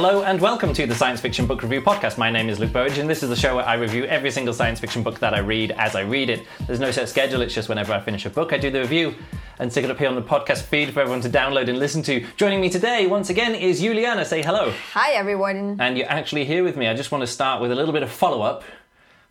Hello and welcome to the Science Fiction Book Review Podcast. My name is Luke Burrage, and this is the show where I review every single science fiction book that I read as I read it. There's no set schedule, it's just whenever I finish a book, I do the review and stick it up here on the podcast feed for everyone to download and listen to. Joining me today, once again, is Juliana. Say hello. Hi, everyone. And you're actually here with me. I just want to start with a little bit of follow up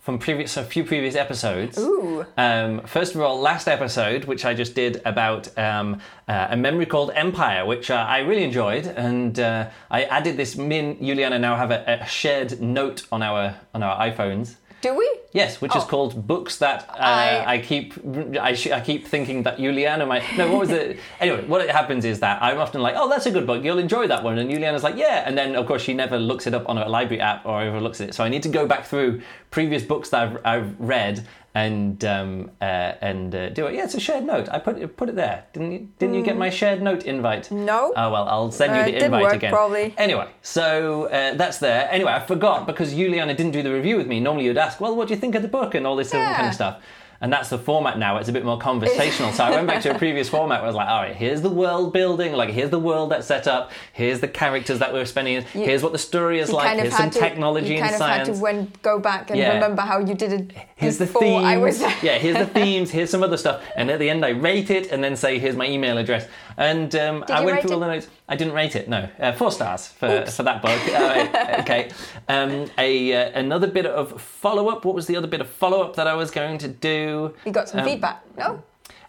from previous a few previous episodes. Ooh. Um, first of all, last episode, which I just did about um, uh, a memory called Empire, which uh, I really enjoyed, and uh, I added this. Me and Juliana now have a, a shared note on our on our iPhones. Do we? Yes, which is Oh. called books that uh, I- I... keep. I, sh- I keep thinking that Juliana might. No, what was it? anyway, what happens is that I'm often like, "Oh, that's a good book. You'll enjoy that one," and Juliana's like, "Yeah," and then of course she never looks it up on a library app or overlooks it. So I need to go back through previous books that I've, I've read and um, uh, and uh, do it. Yeah, it's a shared note. I put it put it there. Didn't you, didn't you get my shared note invite? No. Oh well, I'll send you Uh, the invite work, again. probably. Anyway, so uh, that's there. Anyway, I forgot because Juliana didn't do the review with me. Normally you'd ask, well, what do you think of the book and all this different kind of stuff. And that's the format now. It's a bit more conversational. so I went back to a previous format where I was like, all right, here's the world building. Like, here's the world that's set up. Here's the characters that we're spending. here's what the story is like. kind of Here's some to, technology you kind and of science. had to when, go back and Yeah. remember how you did it Here's the before themes. I was yeah, here's the themes. Here's some other stuff. And at the end, I rate it and then say, "Here's my email address." And um, I went through all the notes. I didn't rate it. No, uh, four stars for, for that book. Uh, okay. Um, a uh, another bit of follow up. What was the other bit of follow up that I was going to do? You got some Um, feedback. No?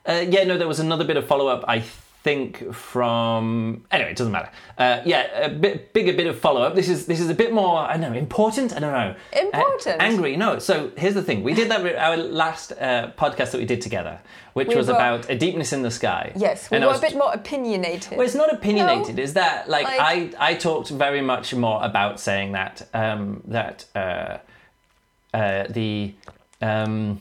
Uh, yeah, no, there was another bit of follow up. I think from anyway, it doesn't matter. Uh, yeah, a bit bigger bit of follow up. This is this is a bit more. I don't know, important. I don't know. Important? Uh, angry. No. So here's the thing. We did that with our last uh, podcast that we did together, which We was were- about a deepness in the sky. Yes, we And were was- a bit more opinionated. well, it's not opinionated. Is that like, like- I I talked very much more about saying that um, that uh, uh, the um,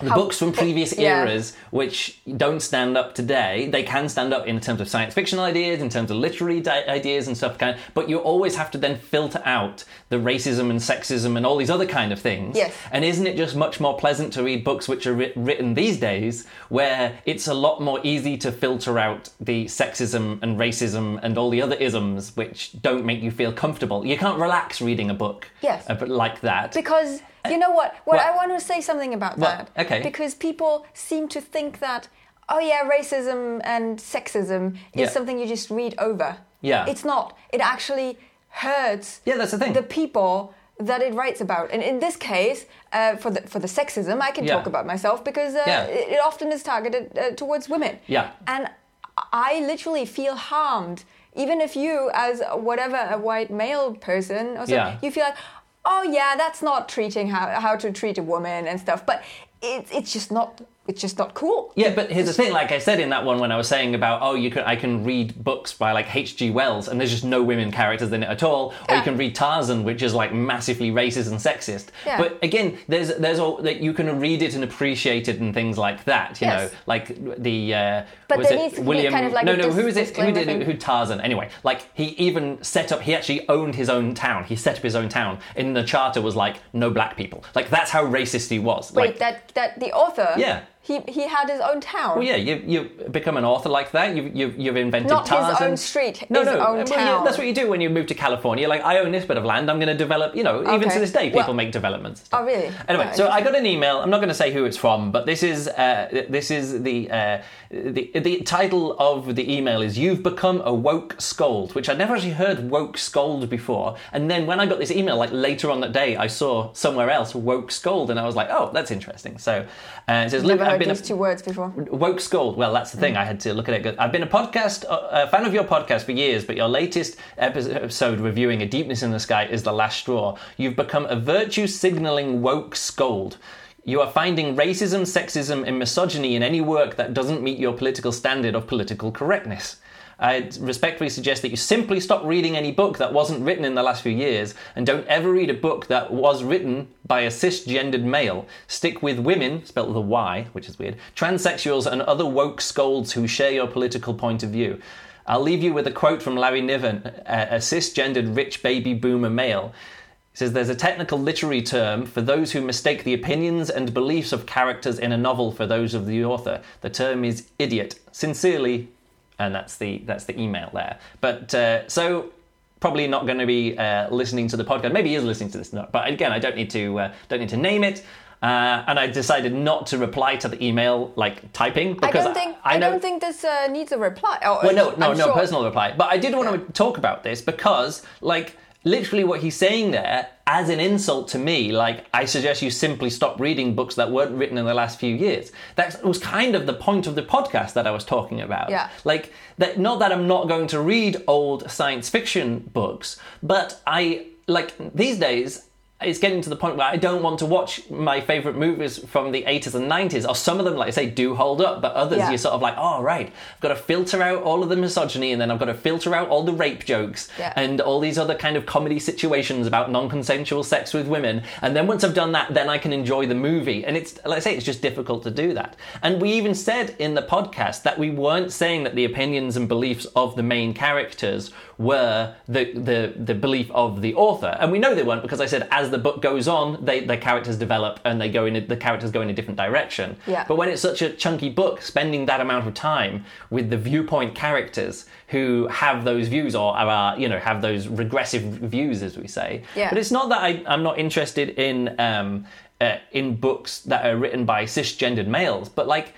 the How- books from previous yeah. eras which don't stand up today they can stand up in terms of science fiction ideas in terms of literary di- ideas and stuff kind of, but you always have to then filter out the racism and sexism and all these other kind of things Yes. and isn't it just much more pleasant to read books which are writ- written these days where it's a lot more easy to filter out the sexism and racism and all the other isms which don't make you feel comfortable you can't relax reading a book Yes. uh, like that Because you know what? What Well- I want to say something about that. okay. Because people seem to think that oh yeah, racism and sexism is Yeah. something you just read over. Yeah. It's not. It actually hurts Yeah, that's the thing. the people that it writes about. And in this case, uh, for the for the sexism, I can Yeah. talk about myself because uh, Yeah. it, it often is targeted uh, towards women. Yeah. And I literally feel harmed, even if you, as whatever a white male person, or something, Yeah. you feel like, oh yeah, that's not treating how how to treat a woman and stuff. But it's it's just not it's just not cool. Yeah, but here's the thing. Like I said in that one, when I was saying about, oh, you can I can read books by like H.G. Wells, and there's just no women characters in it at all. Or you can read Tarzan, which is like massively racist and sexist. Yeah. But again, there's there's all that you can read it and appreciate it and things like that. You Yes. know, like the uh, But was there it needs to be William? kind of like no, no. dis- Who is it? Who did thing. Who Tarzan? Anyway, like he even set up. He actually owned his own town. He set up his own town. In the charter was like no black people. Like that's how racist he was. Wait, like, that that the author. Yeah. He he had his own town. Well, yeah, you you become an author like that. You've you've, you've invented Not his Tarzan. own street, No, his no. own well, town. that's what you do when you move to California. Like, I own this bit of land. I'm going to develop. You know, even Okay. to this day, people Well- make developments. Oh, really? Anyway, so I got an email. I'm not going to say who it's from, but this is uh, this is the, uh, the the title of the email is "You've become a woke scold," which I'd never actually heard woke scold before. And then when I got this email, like later on that day, I saw somewhere else woke scold, and I was like, "Oh, that's interesting." So uh, it says, "I've been a- two words before. Woke Scold. Well, that's the thing. I had to look at it. I've been a podcast, uh, a fan of your podcast for years, but your latest episode reviewing A Deepness in the Sky is the last straw. You've become a virtue signaling woke scold. You are finding racism, sexism, and misogyny in any work that doesn't meet your political standard of political correctness. I respectfully suggest that you simply stop reading any book that wasn't written in the last few years and don't ever read a book that was written by a cisgendered male. Stick with women, spelled with a Y, which is weird, transsexuals, and other woke scolds who share your political point of view. I'll leave you with a quote from Larry Niven, a, cisgendered rich baby boomer male. He says there's a technical literary term for those who mistake the opinions and beliefs of characters in a novel for those of the author. The term is idiot. Sincerely, and that's the that's the email there. But uh, so probably not going to be uh, listening to the podcast. Maybe he is listening to this, but again, I don't need to uh, don't need to name it. Uh, and I decided not to reply to the email like typing I because don't think I, I, know don't think this uh, needs a reply. Oh, well, no, no, I'm no sure- personal reply. But I did want to talk about this because, like, literally what he's saying there, as an insult to me, like, I suggest you simply stop reading books that weren't written in the last few years. That was kind of the point of the podcast that I was talking about. Yeah. Like, that, not that I'm not going to read old science fiction books, but I, like, these days, it's getting to the point where I don't want to watch my favorite movies from the 80s and 90s, or some of them, like I say, do hold up, but others Yeah. you're sort of like, oh, right, I've got to filter out all of the misogyny, and then I've got to filter out all the rape jokes, Yeah. and all these other kind of comedy situations about non consensual sex with women. And then once I've done that, then I can enjoy the movie. And it's, like I say, it's just difficult to do that. And we even said in the podcast that we weren't saying that the opinions and beliefs of the main characters were the, the, the belief of the author. And we know they weren't because I said as the book goes on, they, the characters develop and they go in a, the characters go in a different direction. Yeah. But when it's such a chunky book, spending that amount of time with the viewpoint characters who have those views or are, you know, have those regressive views, as we say. Yeah. But it's not that I, I'm not interested in um, uh, in books that are written by cisgendered males, but like.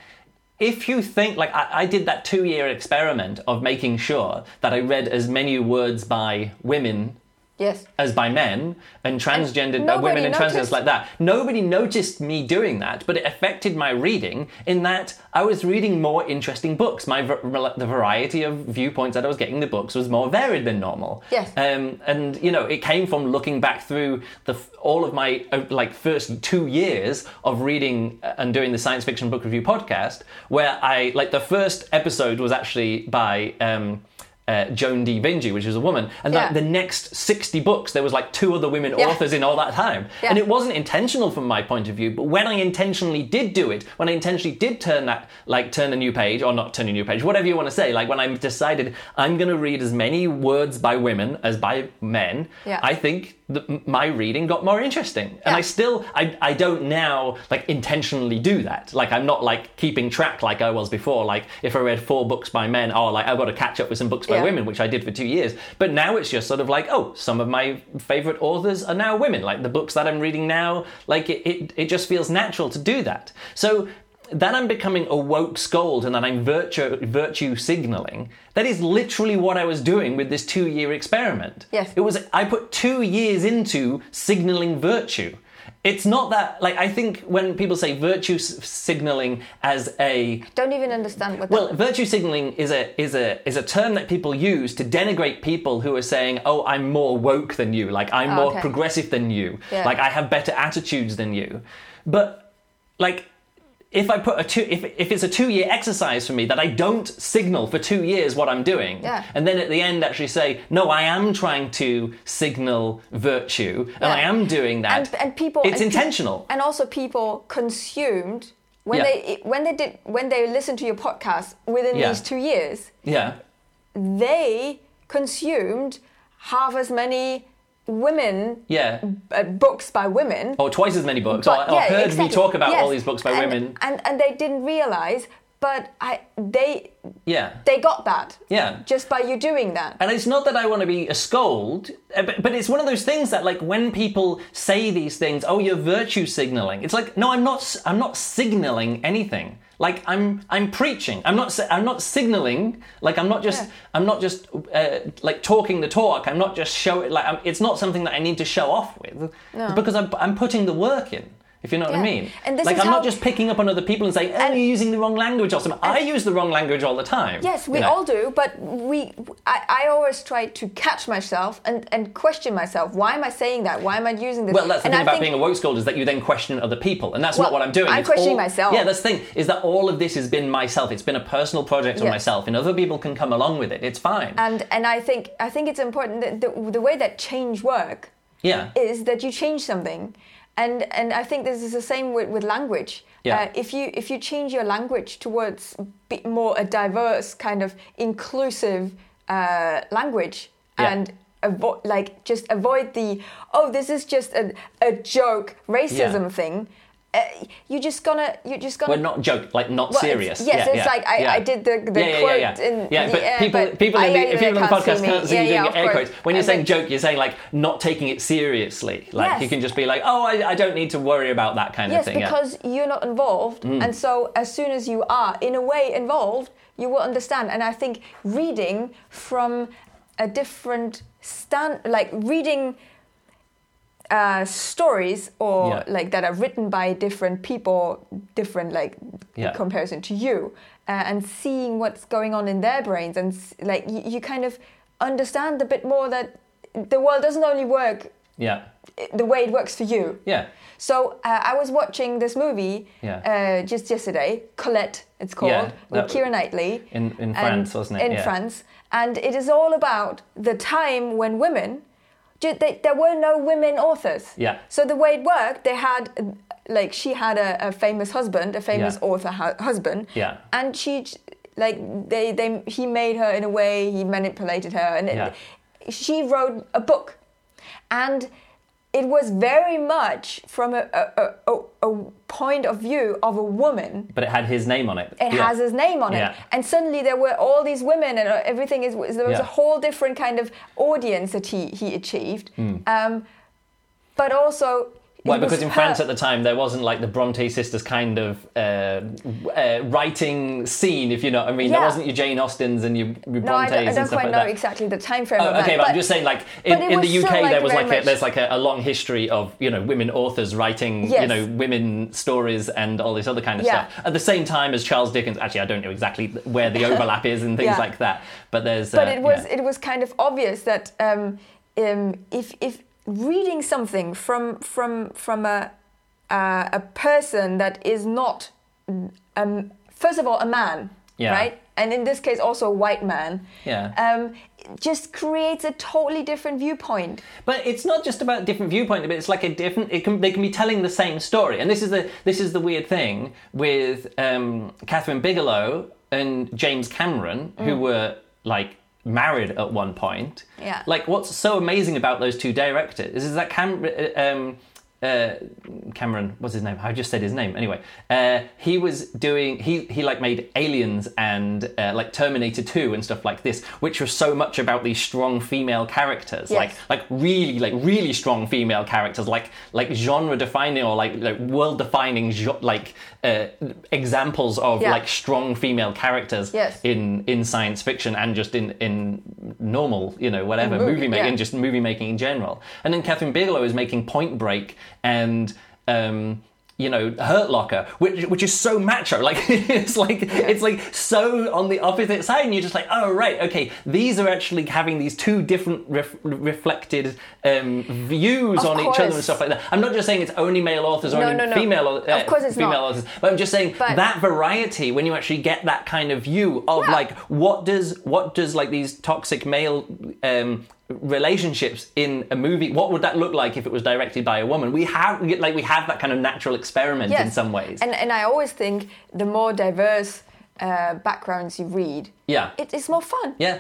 If you think, like, I, I did that two year experiment of making sure that I read as many words by women Yes. as by men and transgendered uh, women and transgenders like that. Nobody noticed me doing that, but it affected my reading in that I was reading more interesting books. My the variety of viewpoints that I was getting in the books was more varied than normal. Yes. Um, and you know, it came from looking back through the all of my uh, like first two years of reading uh, and doing the science fiction book review podcast, where I like the first episode was actually by. Um, uh, Joan D. Vinge, which was a woman, and Yeah. like the next sixty books, there was like two other women Yeah. authors in all that time, Yeah. and it wasn't intentional from my point of view. But when I intentionally did do it, when I intentionally did turn that, like turn a new page or not turn a new page, whatever you want to say, like when I decided I'm going to read as many words by women as by men. I think m- my reading got more interesting, and Yeah. I still, I, I don't now like intentionally do that. Like I'm not like keeping track like I was before. Like if I read four books by men, oh, like I've got to catch up with some books by Yeah. women, which I did for two years. But now it's just sort of like, oh, some of my favorite authors are now women. Like the books that I'm reading now, like it, it, it just feels natural to do that. So that I'm becoming a woke scold and that I'm virtue, virtue signaling, that is literally what I was doing with this two year experiment. Yes. It was, I put two years into signaling virtue. It's not that, like, I think when people say virtue s- signaling as a Don't even understand what. well, virtue signaling is a is a is a term that people use to denigrate people who are saying, "Oh, I'm more woke than you. Like I'm Oh, more okay. progressive than you. Yeah. Like I have better attitudes than you." But like if I put a two if if it's a 2-year exercise for me that I don't signal for 2 years what I'm doing Yeah. and then at the end actually say, "No, I am trying to signal virtue and I am doing that." and, and people. it's and pe- intentional. and also people consumed when Yeah. they when they did when they listened to your podcast within Yeah. these two years. yeah. They consumed half as many women Yeah. uh, books by women. Or twice as many books. But- or, or yeah, heard me exactly. talk about Yes. all these books by and, women. and and they didn't realize, but I they Yeah. they got that Yeah. just by you doing that. And it's not that I want to be a scold, uh, but, but it's one of those things that, like, when people say these things, oh, you're virtue signaling. It's like, no, I'm not. I'm not signaling anything. Like, I'm. I'm preaching. I'm not. I'm not signaling. Like, I'm not just. Yeah. I'm not just uh, like talking the talk. I'm not just showing. Like, I'm, it's not something that I need to show off with. No. Because I'm. I'm putting the work in. If you know what I mean. And this like, is I'm not just picking up on other people and saying, oh, And- you're using the wrong language or something. I use the wrong language all the time. Yes, we you know? all do, but we I, I always try to catch myself and, and question myself. Why am I saying that? Why am I using this? Well, that's the and thing I about think- being a woke scold is that you then question other people, and that's Well, not what I'm doing. I'm It's questioning all- myself. Yeah, that's the thing is that all of this has been myself. It's been a personal project on Yes. myself, and other people can come along with it. It's fine. and and I think I think it's important that the, the way that change work yeah, is that you change something, and and I think this is the same with, with language. Yeah. Uh, if you if you change your language towards more a diverse kind of inclusive uh, language Yeah. and avo- like just avoid the oh this is just a, a joke racism Yeah. thing uh, you're just gonna you're just gonna We're not joke, like not Well, serious. yes, Yeah, it's yeah, like I- yeah. I did the- the yeah, yeah, quote in yeah, the but air, people, but people, in the, if people on the can't see podcast can't see you doing air quotes. When you're saying joke, you're saying like not taking it seriously. Like Yes. you can just be like, oh, I, I don't need to worry about that kind Yes, of thing. yeah. Mm. because you're not involved, and so as soon as you are in a way involved, you will understand. And I think reading from a different stand, like reading uh, stories or Yeah. like that are written by different people, different like Yeah. in comparison to you, uh, and seeing what's going on in their brains, and like you, you kind of understand a bit more that the world doesn't only work yeah, the way it works for you. yeah, So uh, I was watching this movie Yeah. uh, just yesterday, Colette, it's called, Yeah, with Keira Knightley. in in France, wasn't it? In yeah. France. And it is all about the time when women, they, there were no women authors. Yeah. So the way it worked, they had, like, she had a, a famous husband, a famous Yeah. author hu- husband. Yeah. And she, like, they, they, he made her in a way, he manipulated her. And it- Yeah. she wrote a book. And it was very much from a, a, a, a point of view of a woman. But it had his name on it. It Yeah. has his name on Yeah. it. And suddenly there were all these women and uh, everything is, there was Yeah. a whole different kind of audience that he, he achieved. Um, but also. Well, because in her- France at the time there wasn't like the Bronte sisters kind of uh, uh, writing scene, if you know what I mean. There wasn't your Jane Austens and your, your No, I Brontes don't, I don't stuff quite like know that. exactly the time frame Oh, of that. okay, but, I'm just saying, like in, in the UK, still, like, there was like a, much- there's like a, a long history of you know women authors writing you know women stories and all this other kind of Yeah. stuff at the same time as Charles Dickens. Actually, I don't know exactly where the overlap is and things Yeah. like that, but there's. but uh, it was yeah. it was kind of obvious that um, um, if if reading something from from from a uh, a person that is not um, first of all a man, Yeah. right, and in this case also a white man, Yeah. um, just creates a totally different viewpoint. But it's not just about different viewpoint, but it's like a different. It can they can be telling the same story, and this is the this is the weird thing with um, Kathryn Bigelow and James Cameron, who were like married at one point. Yeah. Like what's so amazing about those two directors is that Cam. Um, uh, Cameron, what's his name? I just said his name. Anyway, uh, he was doing he he like made Aliens and uh, like Terminator Two and stuff like this, which was so much about these strong female characters, Yes. like like really like really strong female characters, like like genre defining or like like world defining like uh, examples of Yeah. like strong female characters Yes. in in science fiction and just in in normal you know whatever movie, movie making yeah. just movie making in general. And then Kathryn Bigelow is making Point Break and. Um, you know, Hurt Locker, which which is so macho, like it's like it's like so on the opposite side, and you're just like, oh right, okay, these are actually having these two different ref- reflected um, views Of on each other and stuff like that. I'm not just saying it's only male authors or No, only no, no. female, uh, Of course it's female not. authors, but I'm just saying But- that variety when you actually get that kind of view of Yeah. like what does what does like these toxic male um, relationships in a movie what would that look like if it was directed by a woman we have like we have that kind of natural experiment in some ways And and I always think the more diverse uh, backgrounds you read, yeah it is more fun. Yeah.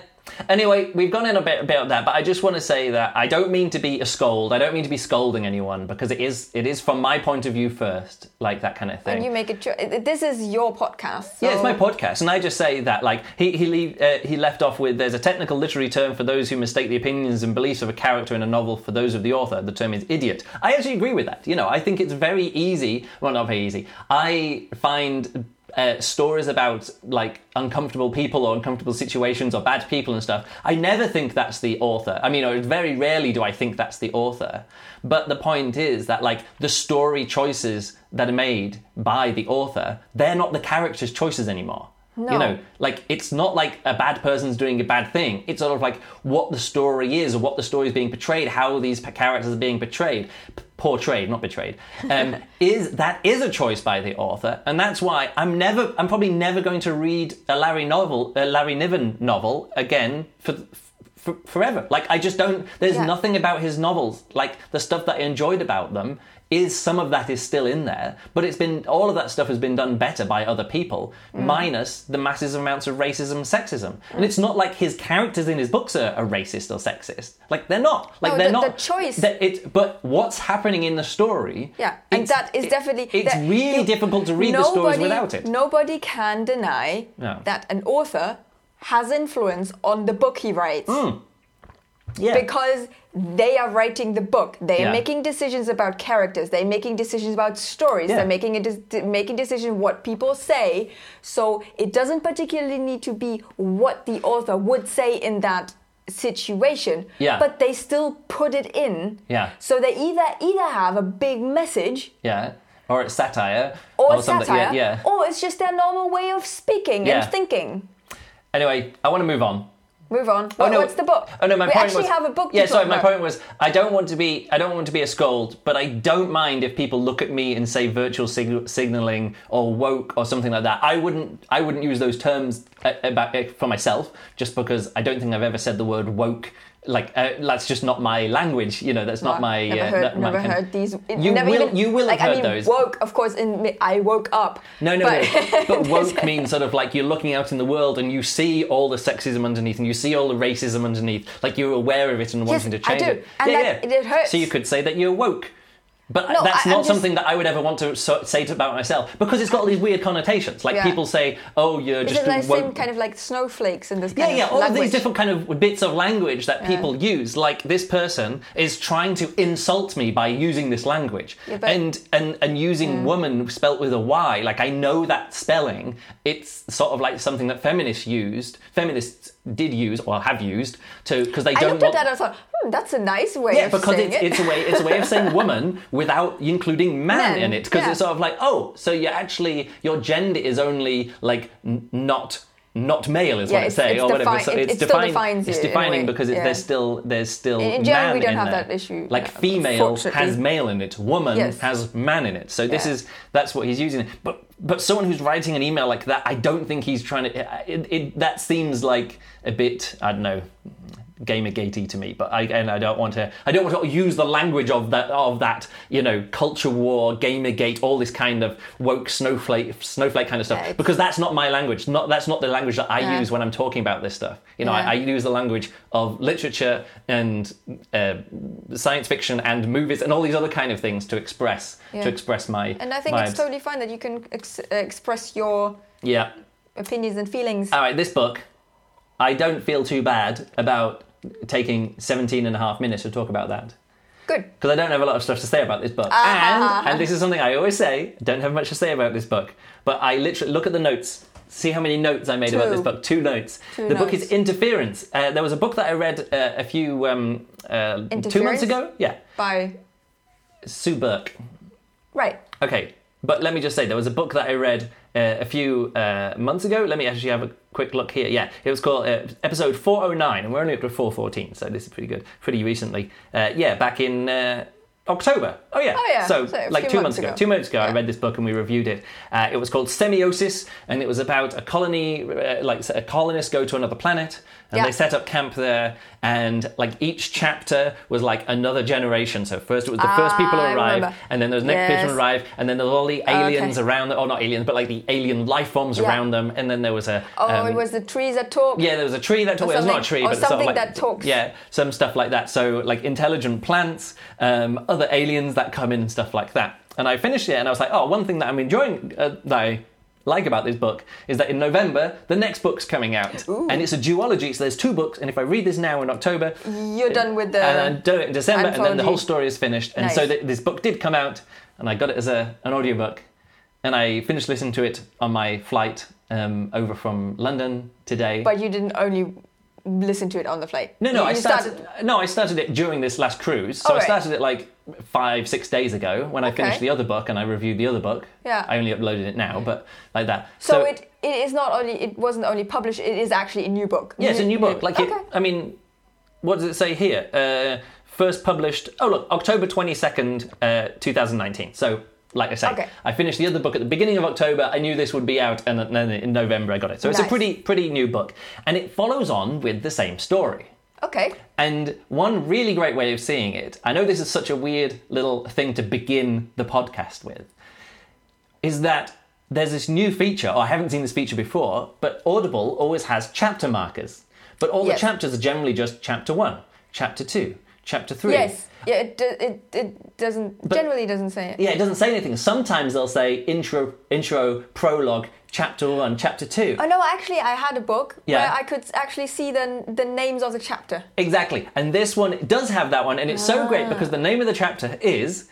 Anyway, we've gone in a bit about that, but I just want to say that I don't mean to be a scold. I don't mean to be scolding anyone because it is it is from my point of view first, like that kind of thing. And you make it. Cho- this is your podcast. So Yeah, it's my podcast, and I just say that like he he leave, uh, he left off with there's a technical literary term for those who mistake the opinions and beliefs of a character in a novel for those of the author. The term is idiot. I actually agree with that. You know, I think it's very easy. Well, not very easy. I find. Uh, stories about like uncomfortable people or uncomfortable situations or bad people and stuff. I never think that's the author. I mean, or very rarely do I think that's the author. But the point is that like the story choices that are made by the author, they're not the character's choices anymore. No. You know, like it's not like a bad person's doing a bad thing. It's sort of like what the story is, or what the story is being portrayed, how these characters are being portrayed, P- portrayed, not betrayed. Um, is that is a choice by the author, and that's why I'm never, I'm probably never going to read a Larry novel, a Larry Niven novel again for for, forever. Like I just don't. There's Yeah. nothing about his novels. Like the stuff that I enjoyed about them is some of that is still in there, but it's been all of that stuff has been done better by other people, Mm. minus the massive amounts of racism, sexism. And it's not like his characters in his books are, are racist or sexist. Like they're not. Like No, they're the- not. the choice- that it, but what's happening in the story? Yeah, and that is it- definitely. It's that really you- difficult to read the stories without it. Nobody can deny No. that an author has influence on the book he writes. Hmm. Yeah. Because they are writing the book, they're Yeah. making decisions about characters, they're making decisions about stories, Yeah. they're making a de- making decision what people say. So it doesn't particularly need to be what the author would say in that situation. Yeah. But they still put it in. Yeah. So they either either have a big message yeah. Or it's satire. or something. satire, Yeah. yeah. or it's just their normal way of speaking and thinking. Anyway, I want to move on. Move on. What- no. What's the book? Oh no, my we point actually was. have a book. To yeah, sorry. My point was, I don't want to be, I don't want to be a scold, but I don't mind if people look at me and say virtual sig- signaling or woke or something like that. I wouldn't, I wouldn't use those terms uh, about uh, for myself, just because I don't think I've ever said the word woke. Like uh, that's just not my language. You know, that's not my. Never uh, heard. not my never kind- heard these. You never will- even- you will have like, I heard mean, those. Woke, of course. In I woke up. No, no, but, no. But woke means sort of like you're looking out in the world and you see all the sexism underneath and you see all the racism underneath. Like you're aware of it and wanting to I change do. it. And yeah, that- yeah. it hurts. So you could say that you're woke. But No, that's I- not just- something that I would ever want to so, say to, about myself because it's got all these weird connotations. Like Yeah. people say, "Oh, you're Is just it like a woke." same kind of like snowflakes in this yeah, yeah, all language? these different kind of bits of language that people use. Like this person is trying to insult me by using this language, Yeah, but- and and and using woman spelt with a Y. Like I know that spelling. It's sort of like something that feminists used. Feminists did use or have used to because they don't I looked want. at that and I thought, hmm, that's a nice way yeah, of because saying it's, it. it's a way it's a way of saying woman without including man, Man, in it. Because yeah. it's sort of like oh, so you actually your gender is only like n- not not male is Yeah, what it's it's- saying it's or whatever. So it- it's it still defining. defines it's you in a defining because it, yeah. there's still there's still In- in general, man we don't in have there. that issue, Like female has male in it, woman Yes. has man in it. So this Yeah. is that's what he's using. But but someone who's writing an email like that, I don't think he's trying to. It, it, that seems like a bit I don't know gamergatey to me but I and I don't want to I don't want to use the language of that of that you know culture war gamergate all this kind of woke snowflake snowflake kind of stuff Yeah, because that's not my language not that's not the language that I Yeah. use when I'm talking about this stuff you know Yeah. I, I use the language of literature and uh, science fiction and movies and all these other kind of things to express to express my and I think vibes. it's totally fine that you can ex- express your yeah opinions and feelings. all right this book I don't feel too bad about taking 17 and a half minutes to talk about that Good. because I don't have a lot of stuff to say about this book. Ah. And and this is something I always say, don't have much to say about this book, but I literally look at the notes. See how many notes I made about this book. Two notes. Two the book is Interference. Uh, there was a book that I read uh, a few um, uh, two months ago. Yeah, By Sue Burke. right. Okay, but let me just say there was a book that I read a few uh, months ago. Let me actually have a quick look here. Yeah, it was called uh, episode 409, and we're only up to 414, so this is pretty good, pretty recently. Uh, yeah, back in. Uh, October. Oh yeah. Oh, yeah. So, So like two months ago. ago. Two months ago, I read this book and we reviewed it. Uh, it was called Semiosis, and it was about a colony, uh, like a colonist go to another planet, and Yeah. they set up camp there. And like each chapter was like another generation. So first it was the first people Ah, arrive, and then there's next Yes. person arrive, and then there was all the Oh, okay. aliens around, or not aliens, but like the alien life forms Yeah. around them, and then there was a Oh, um, it was the trees that talk. yeah, there was a tree that talked. It was not a tree, but sort of something like that talks. Yeah, some stuff like that. So like intelligent plants, um, other aliens that come in and stuff like that. And I finished it, and I was like, oh, one thing that I'm enjoying uh, that I like about this book is that in November the next book's coming out, and it's a duology. So there's two books, and if I read this now in October, You're done with the. and I do it in December, and then the whole story is finished. And so th- this book did come out, and I got it as a, an audiobook, and I finished listening to it on my flight um, over from London today. But you didn't only listen to it on the flight. no, no, You- I you started, No, I started it during this last cruise. So Oh, I started it like five, six days ago when I finished the other book and I reviewed the other book. Yeah. I only uploaded it now, but like that. So, it it is not only it wasn't only published. It is actually a new book. Yeah, it's a new book. Like, okay. it, I mean, what does it say here? Uh, first published. Oh, look, October twenty second, uh, two thousand nineteen. So, like I say, Okay. I finished the other book at the beginning of October. I knew this would be out, and then in November I got it. So it's a pretty, pretty new book, and it follows on with the same story. Okay. And one really great way of seeing it, I know this is such a weird little thing to begin the podcast with, is that there's this new feature, or I haven't seen this feature before, but Audible always has chapter markers. But all Yes. the chapters are generally just chapter one, chapter two, chapter three. Yes. Yeah. It do- it, it doesn't generally doesn't say it. Yeah, it doesn't say anything. Sometimes they'll say intro, intro, prologue, chapter one, chapter two. Oh no! Actually, I had a book Yeah. where I could actually see the the names of the chapter. Exactly. And this one does have that one, and it's so Ah. great because the name of the chapter is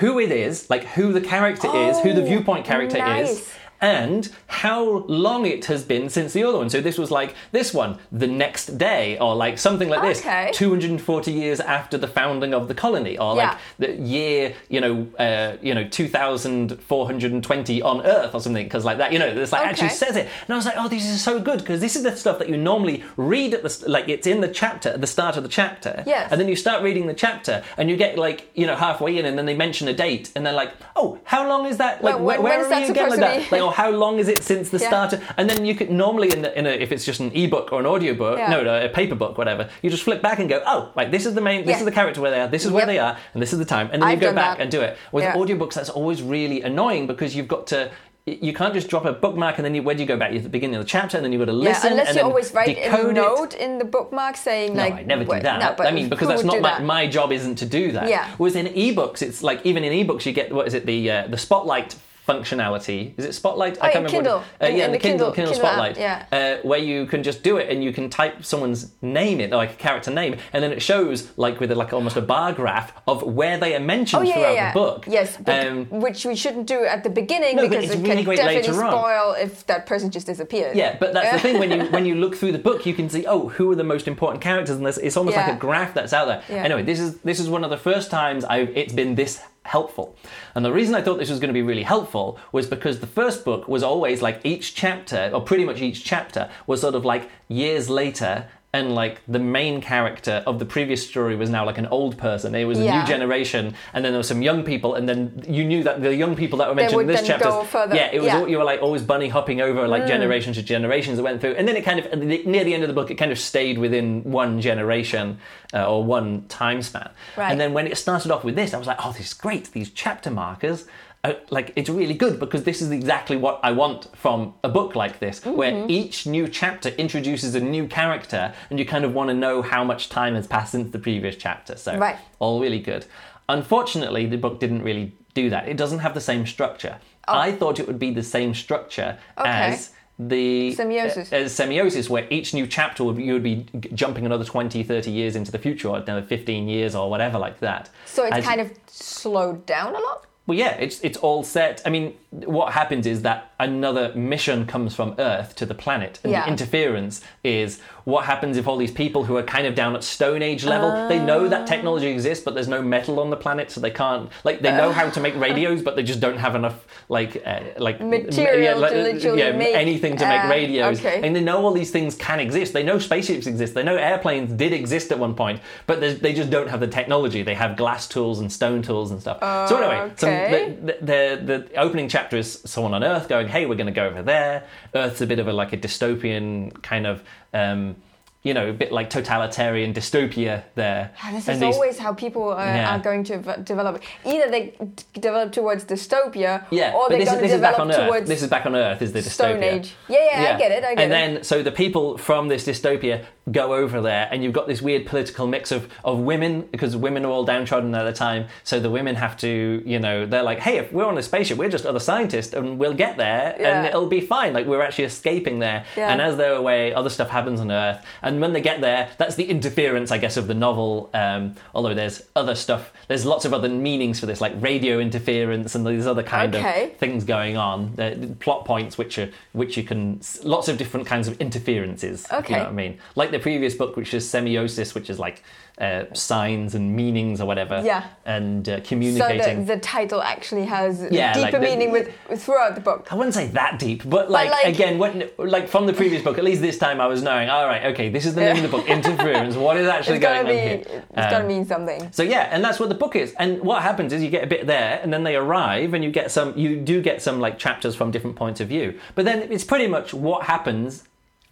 who it is, like who the character is, who the Oh, viewpoint character is. And how long it has been since the other one. So this was like this one, the next day, or like something like Okay. this, 240 years after the founding of the colony, or like the year, you know, uh, you know, 2,420 on Earth, or something, because like that, you know, it's like actually says it. And I was like, oh, this is so good because this is the stuff that you normally read at the like it's in the chapter at the start of the chapter. Yes. And then you start reading the chapter and you get like you know halfway in and then they mention a date and they're like, oh, how long is that? Like Well, where, when- where are you again supposed that? to be? Like, oh, how long is it since the Yeah. start? Of, and then you could normally in, the, in a, if it's just an ebook or an audiobook, Yeah. no, no, a paper book, whatever. You just flip back and go, oh, like this is the main, this Yeah. is the character where they are, this is where they are, and this is the time, and then I've you go back that. and do it. With Yeah. audiobooks, that's always really annoying because you've got to. You can't just drop a bookmark and then you, where do you go back? You're at the beginning of the chapter and then you've got to Yeah, listen. unless and you always write a it. note in the bookmark saying No, like. I never do that. No, but I mean, because that's not my, that? my job. Isn't to do that. Yeah. Whereas in ebooks, it's like even in ebooks, you get what is it the uh, the spotlight functionality? Is it spotlight? Oh, yeah, what Kindle. it- uh, In- yeah, in the the Kindle, Kindle- Kindle Kindle app, Spotlight. yeah. Uh, where you can just do it and you can type someone's name in, like a character name, and then it shows like with a, like almost a bar graph of where they are mentioned Oh yeah, throughout yeah, the book. Yes, Um, which we shouldn't do at the beginning No, because it's it really can great definitely later on. spoil if that person just disappears. Yeah, but that's the thing when you when you look through the book, you can see oh who are the most important characters, and it's almost like a graph that's out there. Anyway, this is this is one of the first times I've it's been this helpful, and the reason I thought this was going to be really helpful was because the first book was always like each chapter, or pretty much each chapter, was sort of like years later. And like the main character of the previous story was now like an old person. It was a Yeah. new generation, and then there were some young people, and then you knew that the young people that were mentioned in this chapter. Yeah, it was Yeah. all, you were like always bunny hopping over Mm. like generations to generations that went through, and then it kind of near the end of the book, it kind of stayed within one generation uh, or one time span. Right. And then when it started off with this, I was like, oh, this is great. These chapter markers. Uh, like it's really good because this is exactly what I want from a book like this, Mm-hmm. where each new chapter introduces a new character, and you kind of want to know how much time has passed since the previous chapter. So Right. all really good. Unfortunately, the book didn't really do that. It doesn't have the same structure. Oh. I thought it would be the same structure Okay. as the Semiosis. uh, as semiosis where each new chapter would you would be g- jumping another 20 30 years into the future or another 15 years or whatever like that So it's As- kind of slowed down a lot. Well, yeah, it's it's all set. I mean, what happens is that another mission comes from Earth to the planet, and Yeah. the interference is what happens if all these people who are kind of down at Stone Age level, they know that technology exists, but there's no metal on the planet, so they can't like they know how to make radios, but they just don't have enough like uh, like Material like, to yeah, make, anything to make uh, radios, okay. and they know all these things can exist. They know spaceships exist. They know airplanes did exist at one point, but they just don't have the technology. They have glass tools and stone tools and stuff. so anyway, some, the, the, the, the opening chapter is someone on Earth going, "Hey, we're going to go over there." Earth's a bit of a like a dystopian kind of. Um, you know, a bit like totalitarian dystopia there. Yeah, this And is these- always how people uh, Yeah. are going to v- develop. Either they d- develop towards dystopia, Yeah, or they're going is, to develop on Earth. towards This is back on Earth. Is the dystopia? Stone Age. Yeah, yeah, I get it. I get and it. then, so the people from this dystopia go over there, and you've got this weird political mix of, of women, because women are all downtrodden at the time. So the women have to, you know, they're like, hey, if we're on a spaceship, we're just other scientists, and we'll get there, and it'll be fine. Like, we're actually escaping there. Yeah. And as they're away, other stuff happens on Earth. And when they get there, that's the interference, I guess, of the novel. Um, although there's other stuff, there's lots of other meanings for this, like radio interference and these other kind Okay. of things going on. Uh, plot points, which are which you can lots of different kinds of interferences. if You Okay. know what I mean? Like the previous book, which is semiosis, which is like uh, signs and meanings or whatever. Yeah. And uh, so communicating. the, the title actually has Yeah, like deeper the- meaning with, throughout the book. I wouldn't say that deep, but like, like- again, when, like from the previous book, at least this time I was knowing. All right, okay, this is the name of the book, interference. What is actually It's going gonna on be. here? It's Um, gonna mean something. So yeah, and that's what the book is. And what happens is you get a bit there, and then they arrive, and you get some. You do get some like chapters from different points of view. But then it's pretty much what happens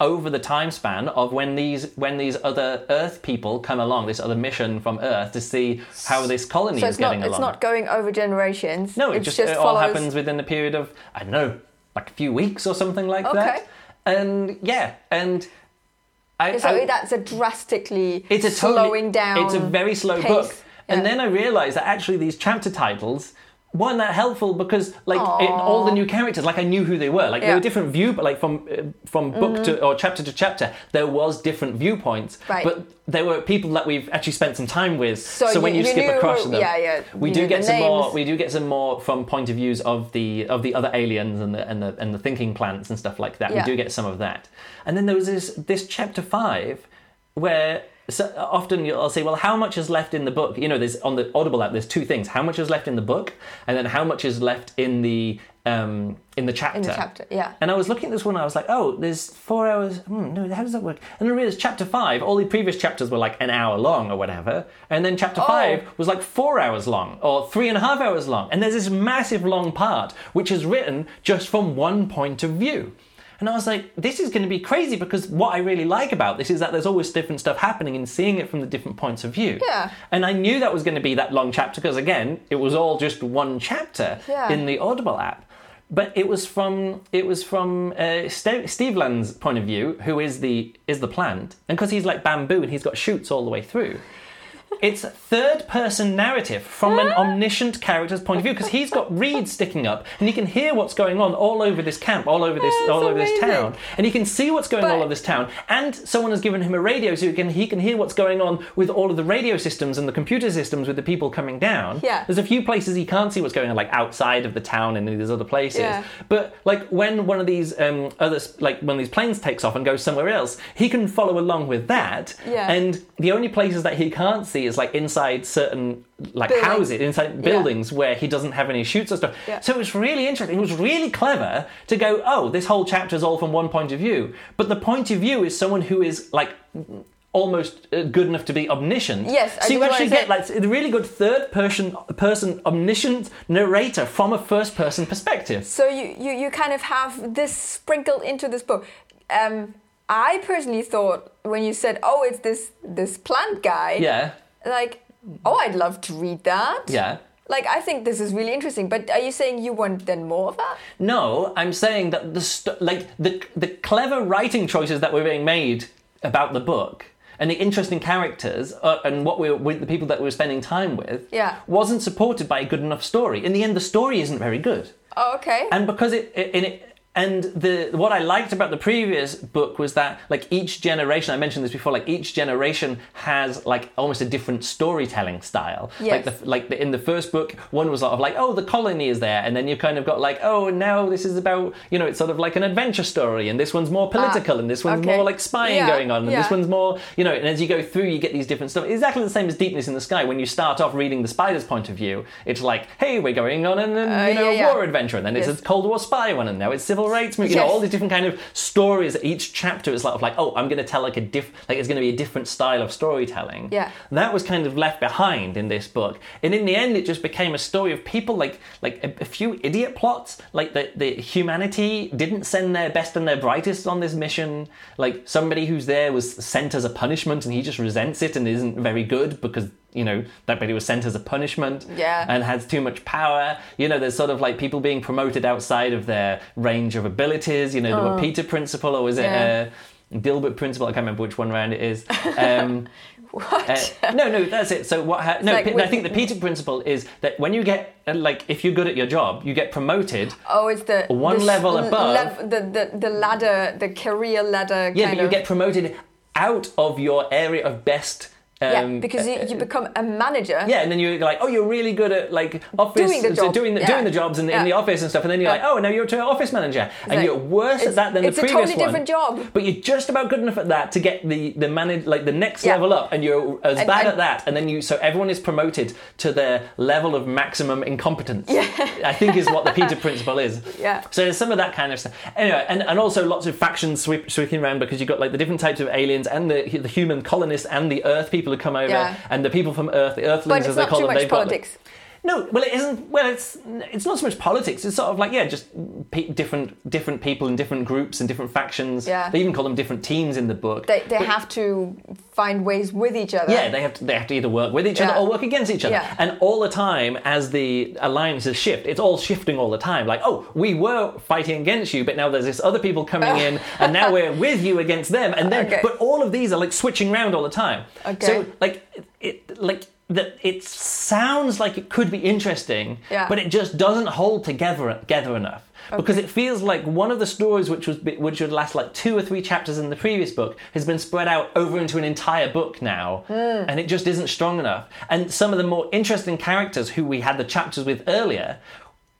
over the time span of when these when these other Earth people come along, this other mission from Earth to see how this colony So is getting not getting it's not going over generations. no, it just, just it all happens within a period of I don't know, like a few weeks or something like Okay. that. And yeah, and I, So I- that's a drastically it's a totally, slowing down. It's a very slow pace. book. And then I realised that actually these chapter titles weren't that helpful because like it, all the new characters, like I knew who they were. Like they Yeah. were different view, but like from uh, from book to or chapter to chapter, there was different viewpoints. Right. But they were people that we've actually spent some time with. So when you- you, you skip knew across who- them, yeah, yeah, we you do knew get the some more. names. We do get some more from point of views of the of the other aliens and the and the and the thinking plants and stuff like that. Yeah. We do get some of that. And then there was this this chapter five where so often I'll say, well, how much is left in the book? You know, there's on the Audible app. There's two things: how much is left in the book, and then how much is left in the um, in the chapter. in the chapter. Yeah. And I was looking at this one, I was like, oh, there's four hours. Hmm, no, how does that work? And I realized chapter five, all the previous chapters were like an hour long or whatever. And then chapter Oh. five was like four hours long or three and a half hours long. And there's this massive long part, which is written just from one point of view. And I was like, this is going to be crazy because what I really like about this is that there's always different stuff happening and seeing it from the different points of view. Yeah. And I knew that was going to be that long chapter because, again, it was all just one chapter Yeah. in the Audible app. But it was from it was from uh, Ste- Stevland's point of view, who is the is the plant, and because he's like bamboo and he's got shoots all the way through. It's third person narrative from an omniscient character's point of view because he's got reeds sticking up and he can hear what's going on all over this camp, all over this, That's all over this town, and he can see what's going on all over this town. And someone has given him a radio so he can he can hear what's going on with all of the radio systems and the computer systems with the people coming down. Yeah. There's a few places he can't see what's going on, like outside of the town and in these other places. Yeah. But like when one of these um, other like when these planes takes off and goes somewhere else, he can follow along with that. Yeah. And the only places that he can't see is like inside certain like Buildings. houses, inside buildings where he doesn't have any shoots or stuff. Yeah. So it was really interesting. It was really clever to go, oh, this whole chapter is all from one point of view. But the point of view is someone who is like almost uh, good enough to be omniscient. Yes, I so you actually get like a really good third person person omniscient narrator from a first person perspective. So you, you, you kind of have this sprinkled into this book. Um, I personally thought when you said, "Oh, it's this this plant guy," Yeah. Like, "Oh, I'd love to read that." Yeah. Like, I think this is really interesting. But are you saying you want then more of that? No, I'm saying that the st- like the the clever writing choices that were being made about the book and the interesting characters uh, and what we were with the people that we were spending time with Yeah. wasn't supported by a good enough story. In the end, the story isn't very good. Oh, okay. and because it, it, in it and the what I liked about the previous book was that like each generation I mentioned this before like each generation has like almost a different storytelling style. Like the like the, in the first book one was sort of like oh the colony is there. And then you've kind of got like oh now this is about you know it's sort of like an adventure story. And this one's more political. And this one's okay. more like spying Yeah, going on. And this one's more you know and as you go through you get these different stuff. Exactly the same as deepness in the sky. When you start off reading the spider's point of view it's like hey we're going on an, an you know Uh, yeah, yeah. war adventure. And then it's a Cold War spy one, and now it's civil movement. You know, Yes. all these different kind of stories. Each chapter is like, like oh, I'm going to tell like a diff, like it's going to be a different style of storytelling. Yeah. that was kind of left behind in this book, and in the end, it just became a story of people like like a, a few idiot plots, like the the humanity didn't send their best and their brightest on this mission. Like somebody who's there was sent as a punishment, and he just resents it and isn't very good because. You know, that body was sent as a punishment Yeah. and has too much power. You know, there's sort of like people being promoted outside of their range of abilities. You know, the Peter principle, or was it Oh. Yeah. uh, Dilbert principle? I can't remember which one round it is. Um, what? uh, no, no, that's it. So what? Ha- no, like I think the Peter principle is that when you get uh, like if you're good at your job, you get promoted. oh, it's the One the level s- above. the, the the ladder, the career ladder. Yeah, kind but you get promoted out of your area of best. Yeah, Um, because you, you become a manager. Yeah, and then you're like, oh, you're really good at like office, Doing the job. doing the, Yeah. doing the jobs in, in the office and stuff, and then you're Yeah. like, oh, now you're an office manager, and like- you're worse at that than the previous one. it's a totally different job. But you're just about good enough at that to get the the manage like the next Yeah. level up, and you're as And- bad and- at that, and then you so everyone is promoted to their level of maximum incompetence. Yeah. I think is what the Peter principle is. Yeah. So there's some of that kind of stuff. Anyway, and, and also lots of factions sweep, sweeping around because you've got like the different types of aliens and the the human colonists and the Earth people who come over Yeah. and the people from Earth, the Earthlings But as they not call them. much they've got- politics. No, well, it isn't. Well, it's it's not so much politics. It's sort of like yeah, just pe- different different people in different groups and different factions. Yeah. They even call them different teams in the book. They, they But- have to find ways with each other. Yeah, they have to they have to either work with each other or work against each other. Yeah. And all the time, as the alliances shift, it's all shifting all the time. Like, oh, we were fighting against you, but now there's this other people coming in, and now we're with you against them. And then, Okay. but all of these are like switching around all the time. Okay. So like it like. That it sounds like it could be interesting, Yeah. but it just doesn't hold together together enough. Because it feels like one of the stories which was which would last like two or three chapters in the previous book has been spread out over into an entire book now. Hmm. And it just isn't strong enough. And some of the more interesting characters who we had the chapters with earlier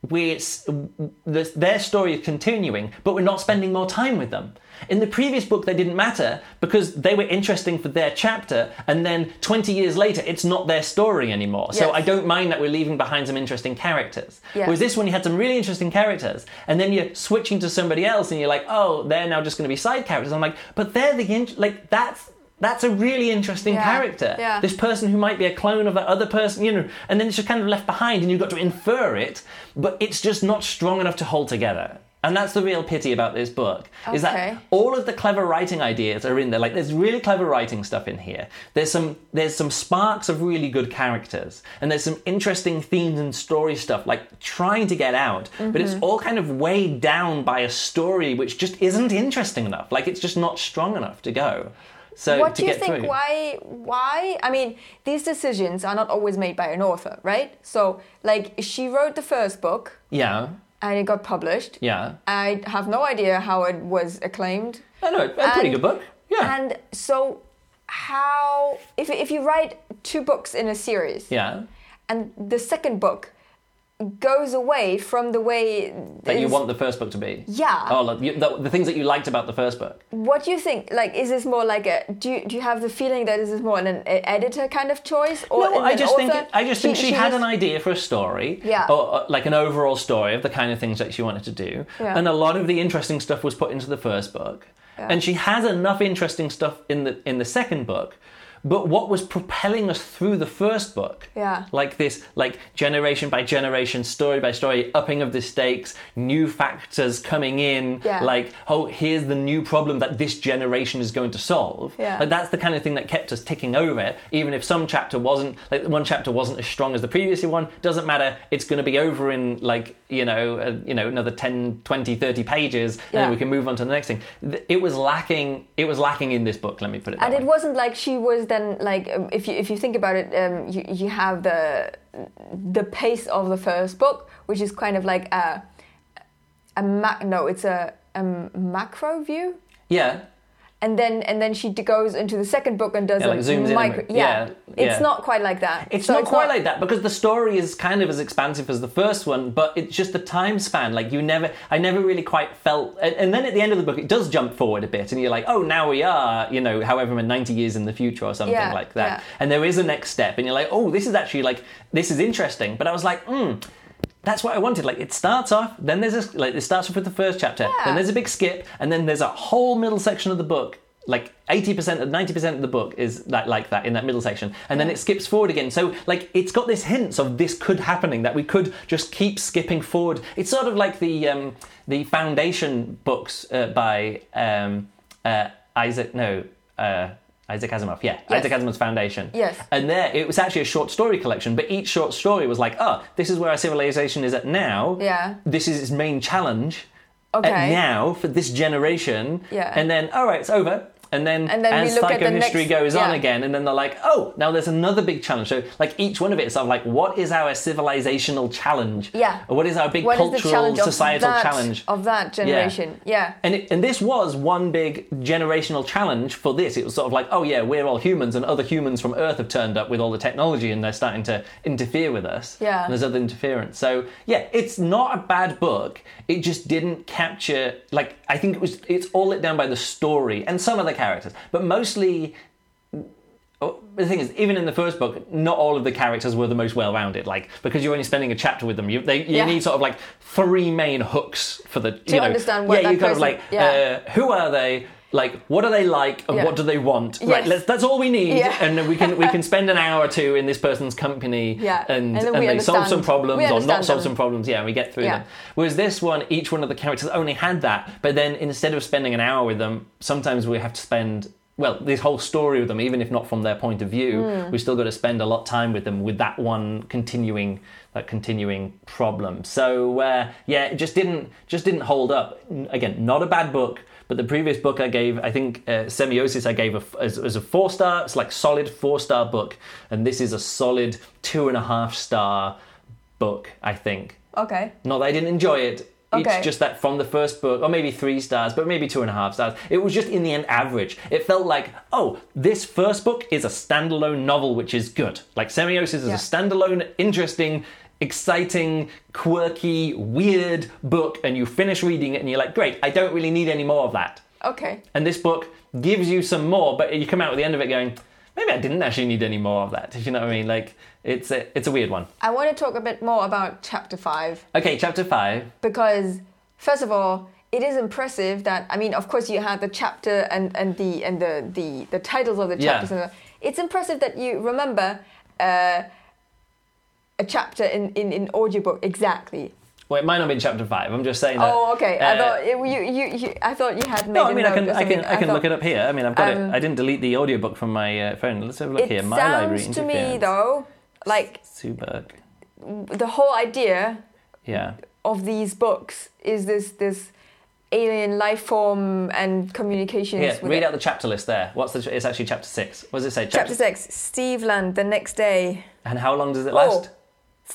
we the, their story is continuing but we're not spending more time with them. In the previous book they didn't matter because they were interesting for their chapter and then 20 years later it's not their story anymore. So i don't mind that we're leaving behind some interesting characters. Yeah. whereas this one you had some really interesting characters and then you're switching to somebody else and you're like oh they're now just going to be side characters. I'm like but they're the in- like that's that's a really interesting Yeah, character. Yeah. this person who might be a clone of that other person you know and then it's just kind of left behind and you've got to infer it but it's just not strong enough to hold together. And that's the real pity about this book is Okay. that all of the clever writing ideas are in there. Like there's really clever writing stuff in here. There's some there's some sparks of really good characters and there's some interesting themes and story stuff like trying to get out but it's Mm-hmm. all kind of weighed down by a story which just isn't interesting enough. Like it's just not strong enough to go so what do you think through. why why i mean these decisions are not always made by an author right? So like she wrote the first book. Yeah. And it got published. Yeah. I have no idea how it was acclaimed. I know, a pretty And- good book. Yeah. and so how if, if you write two books in a series yeah. and the second book goes away from the way That you want the first book to be. yeah Oh, look, you, the, the things that you liked about the first book. What do you think? Like, is this more like a? Do you, do you have the feeling that this is more an, an editor kind of choice, or No, I just think? I just think she, had was- an idea for a story, Yeah. or, or like an overall story of the kind of things that she wanted to do, Yeah. and a lot of the interesting stuff was put into the first book, Yeah. and she has enough interesting stuff in the in the second book. But what was propelling us through the first book, Yeah. like this, like generation by generation, story by story, upping of the stakes, new factors coming in, Yeah. like oh, here's the new problem that this generation is going to solve. Yeah. Like that's the kind of thing that kept us ticking over. Even if some chapter wasn't, like one chapter wasn't as strong as the previous one, doesn't matter. It's going to be over in like you know, uh, you know, another 10, 20, 30 pages, and Yeah. then we can move on to the next thing. It was lacking. It was lacking in this book. Let me put it. That And way. it wasn't like she was then like um, if you if you think about it, um, you you have the the pace of the first book, which is kind of like a a ma- no, it's a, a macro view. yeah. And then and then she goes into the second book and does Yeah, like zooms in micro. and- yeah. yeah, it's yeah. not quite like that. It's So not quite like that because the story is kind of as expansive as the first one, but it's just the time span. Like you never, I never really quite felt. And, and then at the end of the book, it does jump forward a bit, and you're like, oh, now we are, you know, however many ninety years in the future or something like that. And there is a next step, and you're like, oh, this is actually like this is interesting. But I was like, hmm. That's what I wanted. Like it starts off, then there's a like it starts off with the first chapter, Yeah. then there's a big skip, and then there's a whole middle section of the book. Like eighty percent, ninety percent of the book is that like that in that middle section, and then it skips forward again. So like it's got this hints of this could happening that we could just keep skipping forward. It's sort of like the um, the foundation books uh, by um, uh, Isaac no. Uh, Isaac Asimov, yeah, Yes. Isaac Asimov's Foundation. Yes. And there, it was actually a short story collection, but each short story was like, oh, this is where our civilization is at now. Yeah. This is its main challenge Okay. at now for this generation. Yeah. And then, all right, it's over. And then, And then we as the psychohistory next- goes on again, and then they're like, oh, now there's another big challenge. So, like, each one of it is sort of like, what is our civilizational challenge? Yeah. Or what is our big What cultural, challenge societal that, challenge? of that generation? Yeah. And, it, and this was one big generational challenge for this. It was sort of like, oh yeah, we're all humans, and other humans from Earth have turned up with all the technology, and they're starting to interfere with us. Yeah. And there's other interference. So yeah, it's not a bad book. It just didn't capture like I think it was. It's all lit down by the story and some of the characters, but mostly. Oh, the thing is, even in the first book, not all of the characters were the most well-rounded. Like because you're only spending a chapter with them, you they, you Yeah. need sort of like three main hooks for the to you know, understand what yeah, you kind of like yeah. uh, who are they? Like what are they like and Yeah. what do they want right let's, that's all we need Yeah. and then we can we can spend an hour or two in this person's company Yeah. and, And and they solve some problems or not solve them. some problems yeah and we get through them whereas this one each one of the characters only had that but then instead of spending an hour with them sometimes we have to spend well this whole story with them even if not from their point of view Hmm. we still got to spend a lot of time with them with that one continuing that continuing problem so uh, yeah it just didn't just didn't hold up again not a bad book but the previous book I gave, I think uh, Semiosis, I gave a, as, as a four star. It's like solid four star book, and this is a solid two and a half star book. I think. Okay. Not that I didn't enjoy it. Okay. It's just that from the first book, or maybe three stars, but maybe two and a half stars, it was just in the end average. It felt like, oh, this first book is a standalone novel, which is good. Like Semiosis is Yeah. a standalone, interesting, exciting, quirky, weird book, and you finish reading it and you're like, great, I don't really need any more of that. Okay. And this book gives you some more, but you come out at the end of it going, maybe I didn't actually need any more of that. You know what I mean? Like, it's a, it's a weird one. I want to talk a bit more about chapter five Okay, chapter five. because, first of all, it is impressive that I mean, of course, you had the chapter and, and the and the, the the titles of the Yeah. chapters. And the, it's impressive that you remember uh, a chapter in, in in audiobook exactly. Well, it might not be in chapter five. I'm just saying that. Oh, okay. I uh, thought it, you, you you I thought you had made No, I mean I can I can something. I can thought- look it up here. I mean I've got Um, it. I didn't delete the audiobook from my uh, phone. Let's have a look here. My sounds library to me though like Suberg. the whole idea Yeah. of these books is this this alien life form and communications with read it. out the chapter list there. What's the? It's actually chapter six. What does it say? Chapter six, Stevland, the next day. And how long does it Oh, last?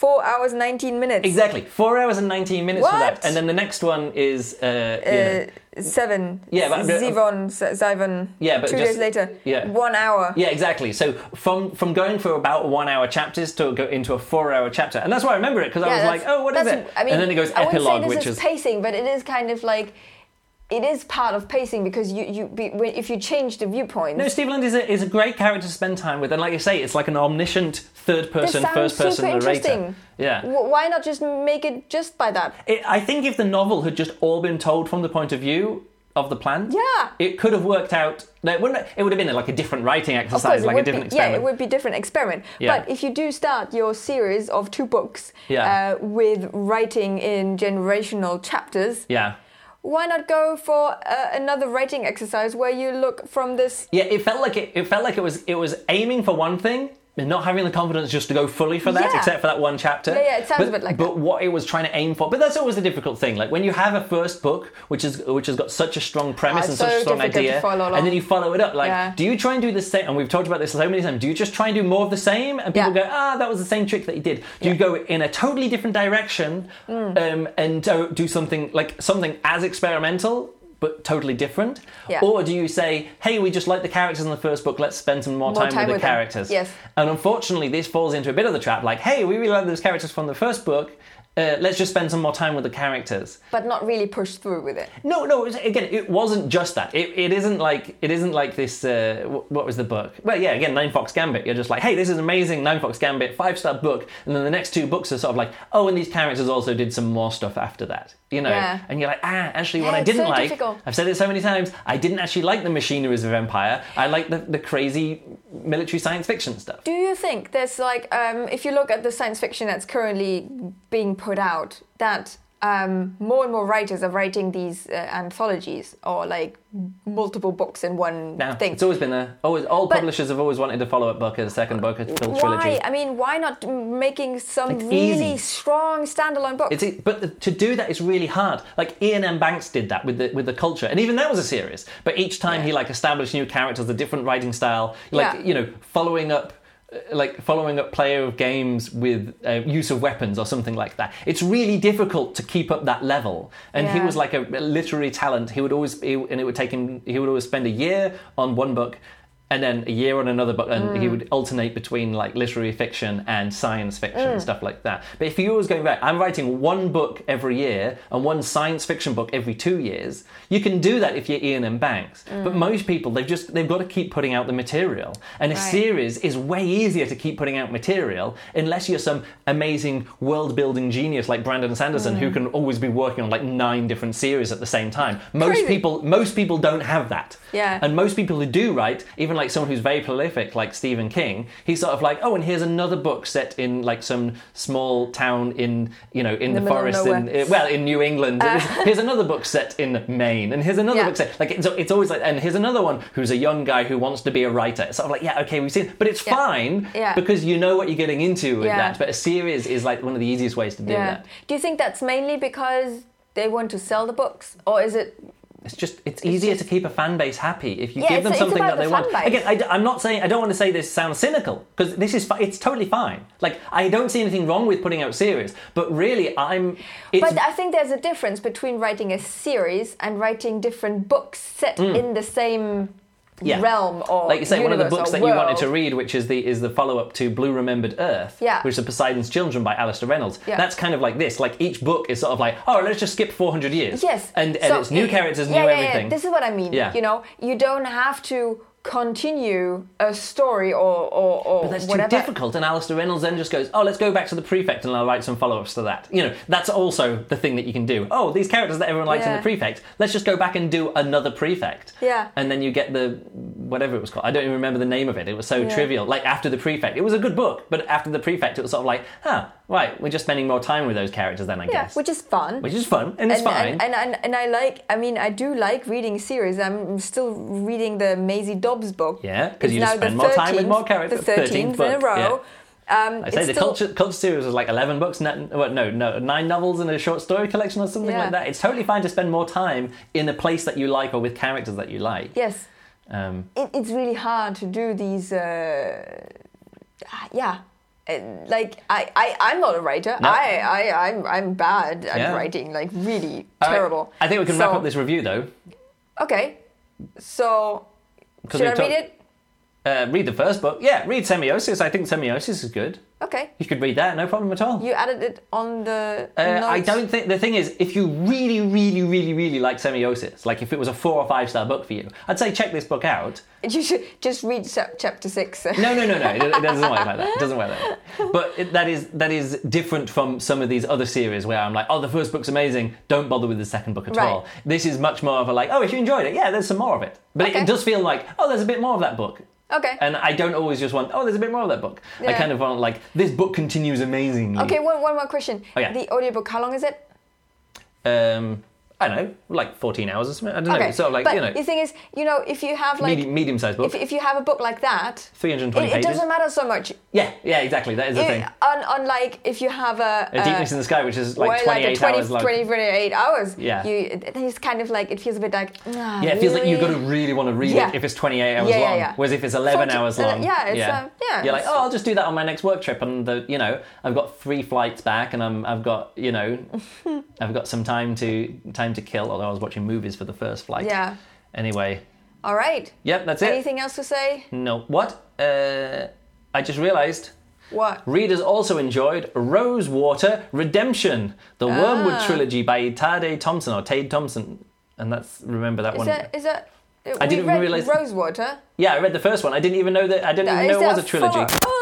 Four hours, 19 minutes. Exactly, four hours and nineteen minutes for that. And then the next one is uh, Uh, Seven. Yeah, but- Zivon, Zivon. Yeah, but two just- days later. yeah. One hour. Yeah, exactly. So from from going for about one hour chapters to go into a four hour chapter, and that's why I remember it because I was like, oh, what is it? I mean, and then it goes epilogue, say this which is is pacing, but it is kind of like it is part of pacing because you you be, if you change the viewpoint. No, Steve Land is a, is a great character to spend time with, and like you say, it's like an omniscient third person, first person super narrator. interesting. Yeah, W- Why not just make it just by that? it, I think if the novel had just all been told from the point of view of the plant, Yeah. it could have worked out. It wouldn't. It would have been like a different writing exercise, like a different be, yeah, it would be different experiment. Yeah. But if you do start your series of two books Yeah. uh, with writing in generational chapters, yeah. Why not go for uh, another writing exercise where you look from this? Yeah, it felt like it, it felt like it was it was aiming for one thing and not having the confidence just to go fully for that, Yeah. except for that one chapter. Yeah, yeah, it sounds but, a bit like But that. what it was trying to aim for, but that's always the difficult thing. Like when you have a first book, which is which has got such a strong premise Oh, and it's such a strong idea, and then you follow it up. Like, Yeah. do you try and do the same? And we've talked about this so many times. Do you just try and do more of the same, and people Yeah. go, ah, that was the same trick that you did? Do you go in a totally different direction Mm. um, and do, do something like something as experimental? But totally different, Yeah. or do you say, "Hey, we just like the characters in the first book. Let's spend some more, More time, time with with the them. characters." Yes. And unfortunately, this falls into a bit of the trap. Like, "Hey, we really like those characters from the first book. Uh, let's just spend some more time with the characters." But not really push through with it. No, no. it was- Again, it wasn't just that. It, it isn't like it isn't like this. Uh, wh- what was the book? Well, yeah. Again, Ninefox Gambit. You're just like, hey, this is amazing. Ninefox Gambit, five star book. And then the next two books are sort of like, oh, and these characters also did some more stuff after that. You know. Yeah. And you're like, ah, actually, what Yeah, I didn't so like. difficult. I've said it so many times. I didn't actually like the machineries of Empire. I like the, the crazy military science fiction stuff. Do you think there's like, um, if you look at the science fiction that's currently being put out, that um, more and more writers are writing these uh, anthologies or like multiple books in one Now, thing? it's always been a always all But- publishers have always wanted a follow up book, a second book, a full why? trilogy. I mean, why not making some It's really easy. strong standalone book? It's but to do that is really hard. Like Iain M. Banks did that with the with the culture, and even that was a series. But each time he like established new characters, a different writing style, like Yeah. you know, following up. Like following up player of games with uh, use of weapons or something like that. It's really difficult to keep up that level. And he was like a, a literary talent. He would always, he, and it would take him. He would always spend a year on one book, and then a year on another book, and Mm. he would alternate between like literary fiction and science fiction Mm. and stuff like that. But if you was going back, I'm writing one book every year and one science fiction book every two years. You can do that if you're Iain M. Banks. But most people, they've just they've got to keep putting out the material, and a Mm. Right. series is way easier to keep putting out material unless you're some amazing world building genius like Brandon Sanderson Mm. who can always be working on like nine different series at the same time. Most Crazy. people most people don't have that. Yeah. And most people who do write, even like someone who's very prolific, like Stephen King, he's sort of like, oh, and here's another book set in like some small town in, you know, in the the, forest, in, uh, well, in New England. here's another book set in Maine, and here's another Yeah. book set. Like, it's, it's always like, and here's another one who's a young guy who wants to be a writer. It's sort of like, yeah, okay, we've seen, but it's Yeah. fine Yeah. because you know what you're getting into with that. But a series is like one of the easiest ways to do Yeah. that. Do you think that's mainly because they want to sell the books, or is it? It's just it's easier just- to keep a fan base happy if you Yeah, give them something that they the want. Again, I, am not saying I don't want to say this sounds cynical because this is it's totally fine. Like I don't see anything wrong with putting out series, but really I'm. But I think there's a difference between writing a series and writing different books set in the same Mm. Yeah. realm or like you say, one of the books that you wanted to read, which is the is the follow up to Blue Remembered Earth, Yeah. which is Poseidon's Children by Alastair Reynolds. Yeah. That's kind of like this. Like each book is sort of like, oh, let's just skip 400 years. Yes. and, and So, it's new characters, yeah, new yeah, everything. Yeah. This is what I mean. Yeah. You know, you don't have to continue a story or or, or But that's whatever. too difficult. And Alastair Reynolds then just goes, oh, let's go back to the prefect and I'll write some follow ups to that. You know, that's also the thing that you can do. Oh, these characters that everyone likes in the prefect, let's just go back and do another prefect. Yeah. And then you get the, whatever it was called. I don't even remember the name of it. It was so Yeah. trivial. Like after the prefect. It was a good book, but after the prefect, it was sort of like, huh, right, we're just spending more time with those characters then, I guess. Yeah, guess. which is fun. Which is fun and it's fine. and, and, and, and I like, I mean, I do like reading series. I'm still reading the Maisie Dobbs book. Yeah, 'cause It's you spend more time with more characters. The 13th, in a book, row. Um, I say the still- culture culture series was like eleven books. n- What? No, no, nine novels and a short story collection or something Yeah. like that. It's totally fine to spend more time in a place that you like or with characters that you like. Yes. Um, it, it's really hard to do these uh, yeah Uh, like I, I i'm not a writer No. i i i'm i'm bad at Yeah. writing like really all right. terrible I think we can wrap up this review though. okay so should i we've read it Uh, read the first book. Yeah, read Semiosis. I think Semiosis is good. Okay You could read that, no problem at all. you added it on the Uh, I don't think the thing is, if you really, really, really, really like Semiosis, like if it was a four or five star book for you, I'd say check this book out. you should just read chapter six No, no, no, no. It, it doesn't work like that. It doesn't work like that. But it, that is that is different from some of these other series where I'm like, oh, the first book's amazing. Don't bother with the second book at Right. all. This is much more of a like, oh, if you enjoyed it, yeah, there's some more of it. But it, it does feel like, oh, there's a bit more of that book. Okay And I don't always just want, oh, there's a bit more of that book. I kind of want like this book continues amazingly. okay one, one more question Oh, yeah. the audiobook how long is it Um, I don't know, like 14 hours or something. I don't know. okay Sort of like but you know, the thing is you know if you have like medium, medium-sized book, if, if you have a book like that 320 it, it doesn't matter so much Yeah, yeah, exactly. That is the thing. It, un, unlike if you have a, A Deepness in the Sky, which is like 28 like a 20, hours long. 20, 28 hours. Yeah. You, then it's kind of like, it feels a bit like, ah, Yeah, it feels like you've got to really want to read Yeah. it if it's 28 hours Yeah, yeah, long. yeah. Whereas if it's 11 Forty- hours uh, long, yeah, it's, uh, yeah, you're like, oh, I'll just do that on my next work trip, and the, you know, I've got three flights back, and I'm, I've got, you know, I've got some time to time to kill. Although I was watching movies for the first flight. Yeah. Anyway, All right. yep, that's it. Anything else to say? No, what? Uh, I just realised. What? Readers also enjoyed Rosewater Redemption, the Wormwood Ah. trilogy by Tade Thompson or Tade Thompson, and that's remember that Is one. that, is that, I didn't read realise- Rosewater. Yeah, I read the first one. I didn't even know that. I didn't even know it was a trilogy. Oh,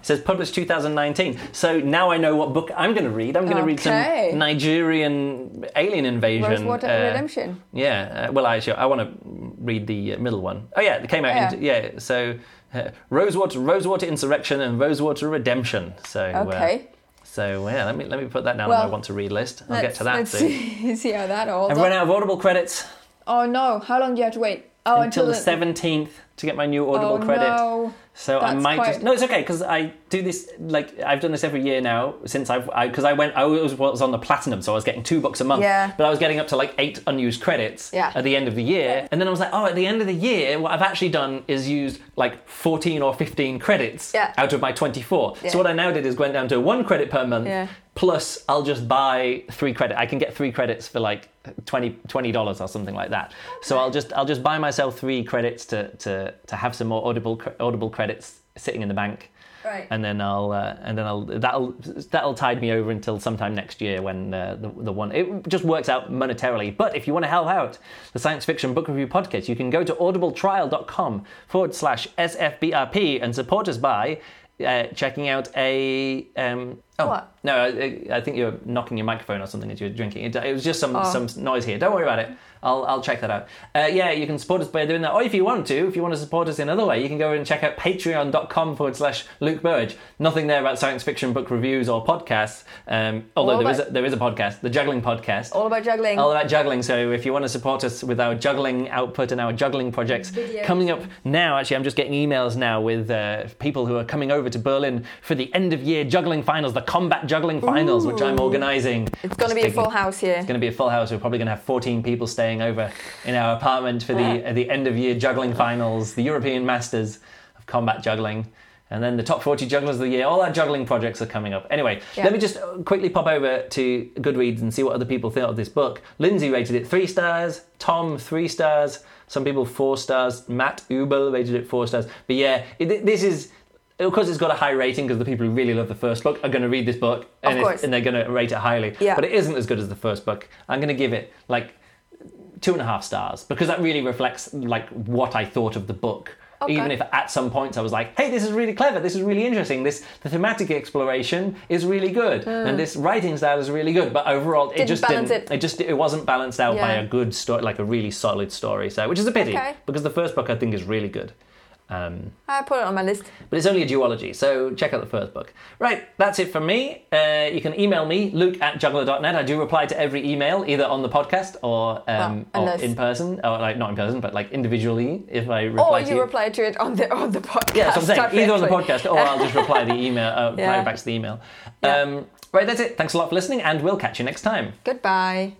It says published 2019. So now I know what book I'm going to read. I'm going to read some Nigerian alien invasion. Rosewater uh, Redemption. Yeah. Uh, well, actually, I want to read the uh, middle one. Oh yeah, it came out. Yeah. In, yeah. So uh, Rosewater, Rosewater Insurrection, and Rosewater Redemption. So uh, Okay. so yeah, let me let me put that down Well, on my want to read list. I'll get to that Let's soon. see, see how that all. I've run out of Audible credits Oh no! How long do you have to wait? Oh, until the 17th to get my new Audible oh, credit. No. So I might quite- just no, it's okay because I do this like I've done this every year now since I've because I, went I was, was on the platinum, so I was getting two books a month. Yeah. But I was getting up to like eight unused credits Yeah. at the end of the year, and then I was like, oh, at the end of the year, what I've actually done is used like fourteen or fifteen credits Yeah. out of my twenty-four. Yeah. So what I now did is went down to one credit per month. Yeah. Plus, I'll just buy three credit. I can get three credits for like 20 dollars or something like that. So I'll just I'll just buy myself three credits to to to have some more audible audible credits sitting in the bank. Right. And then I'll uh, and then I'll that'll that'll tide me over until sometime next year when uh, the the one it just works out monetarily. But if you want to help out the science fiction book review podcast, you can go to audibletrial.com forward slash sfbrp and support us by uh, checking out a um, oh What? no I, I think you're knocking your microphone or something as you're drinking. It, it was just some Oh. some noise here. Don't worry about it. I'll, I'll check that out. Uh, yeah, you can support us by doing that. Or if you want to, if you want to support us in another way, you can go and check out patreon.com forward slash Luke Burrage. Nothing there about science fiction book reviews or podcasts. Um, although there is, a, there is a podcast, the Juggling Podcast. All about juggling. All about juggling. So if you want to support us with our juggling output and our juggling projects Videos. coming up now, actually, I'm just getting emails now with uh, people who are coming over to Berlin for the end of year juggling finals, the combat juggling finals, which I'm organising. it's going to be a full house here. It's going to be a full house. We're probably going to have 14 people staying over in our apartment for the uh, the end of year juggling finals, the European Masters of combat juggling, and then the top 40 jugglers of the year. All our juggling projects are coming up. Anyway, Yeah. let me just quickly pop over to Goodreads and see what other people thought of this book. Lindsay rated it three stars. Tom three stars. Some people four stars. Matt Ubel rated it four stars. But yeah, it, this is. Of course, it's got a high rating because the people who really love the first book are going to read this book and, and they're going to rate it highly. Yeah. But it isn't as good as the first book. I'm going to give it like two and a half stars because that really reflects like what I thought of the book. Okay. Even if at some points I was like, "Hey, this is really clever. This is really interesting. This the thematic exploration is really good, hmm. and this writing style is really good." But overall, it. Didn't just didn't. it. just it wasn't balanced out by a good story, like a really solid story. So, which is a pity Okay. because the first book I think is really good. Um, I put it on my list. but it's only a duology, so check out the first book. Right, that's it from me. Uh, you can email me, luke at juggler.net. I do reply to every email, either on the podcast or, um, Well, or in person, or like not in person, but like individually if I reply Or to you reply to it on the on the podcast. Yeah, so I'm saying either on the podcast or I'll just reply the email, uh, Yeah. reply back to the email. Yeah. Um, right, that's it. Thanks a lot for listening, and we'll catch you next time. Goodbye.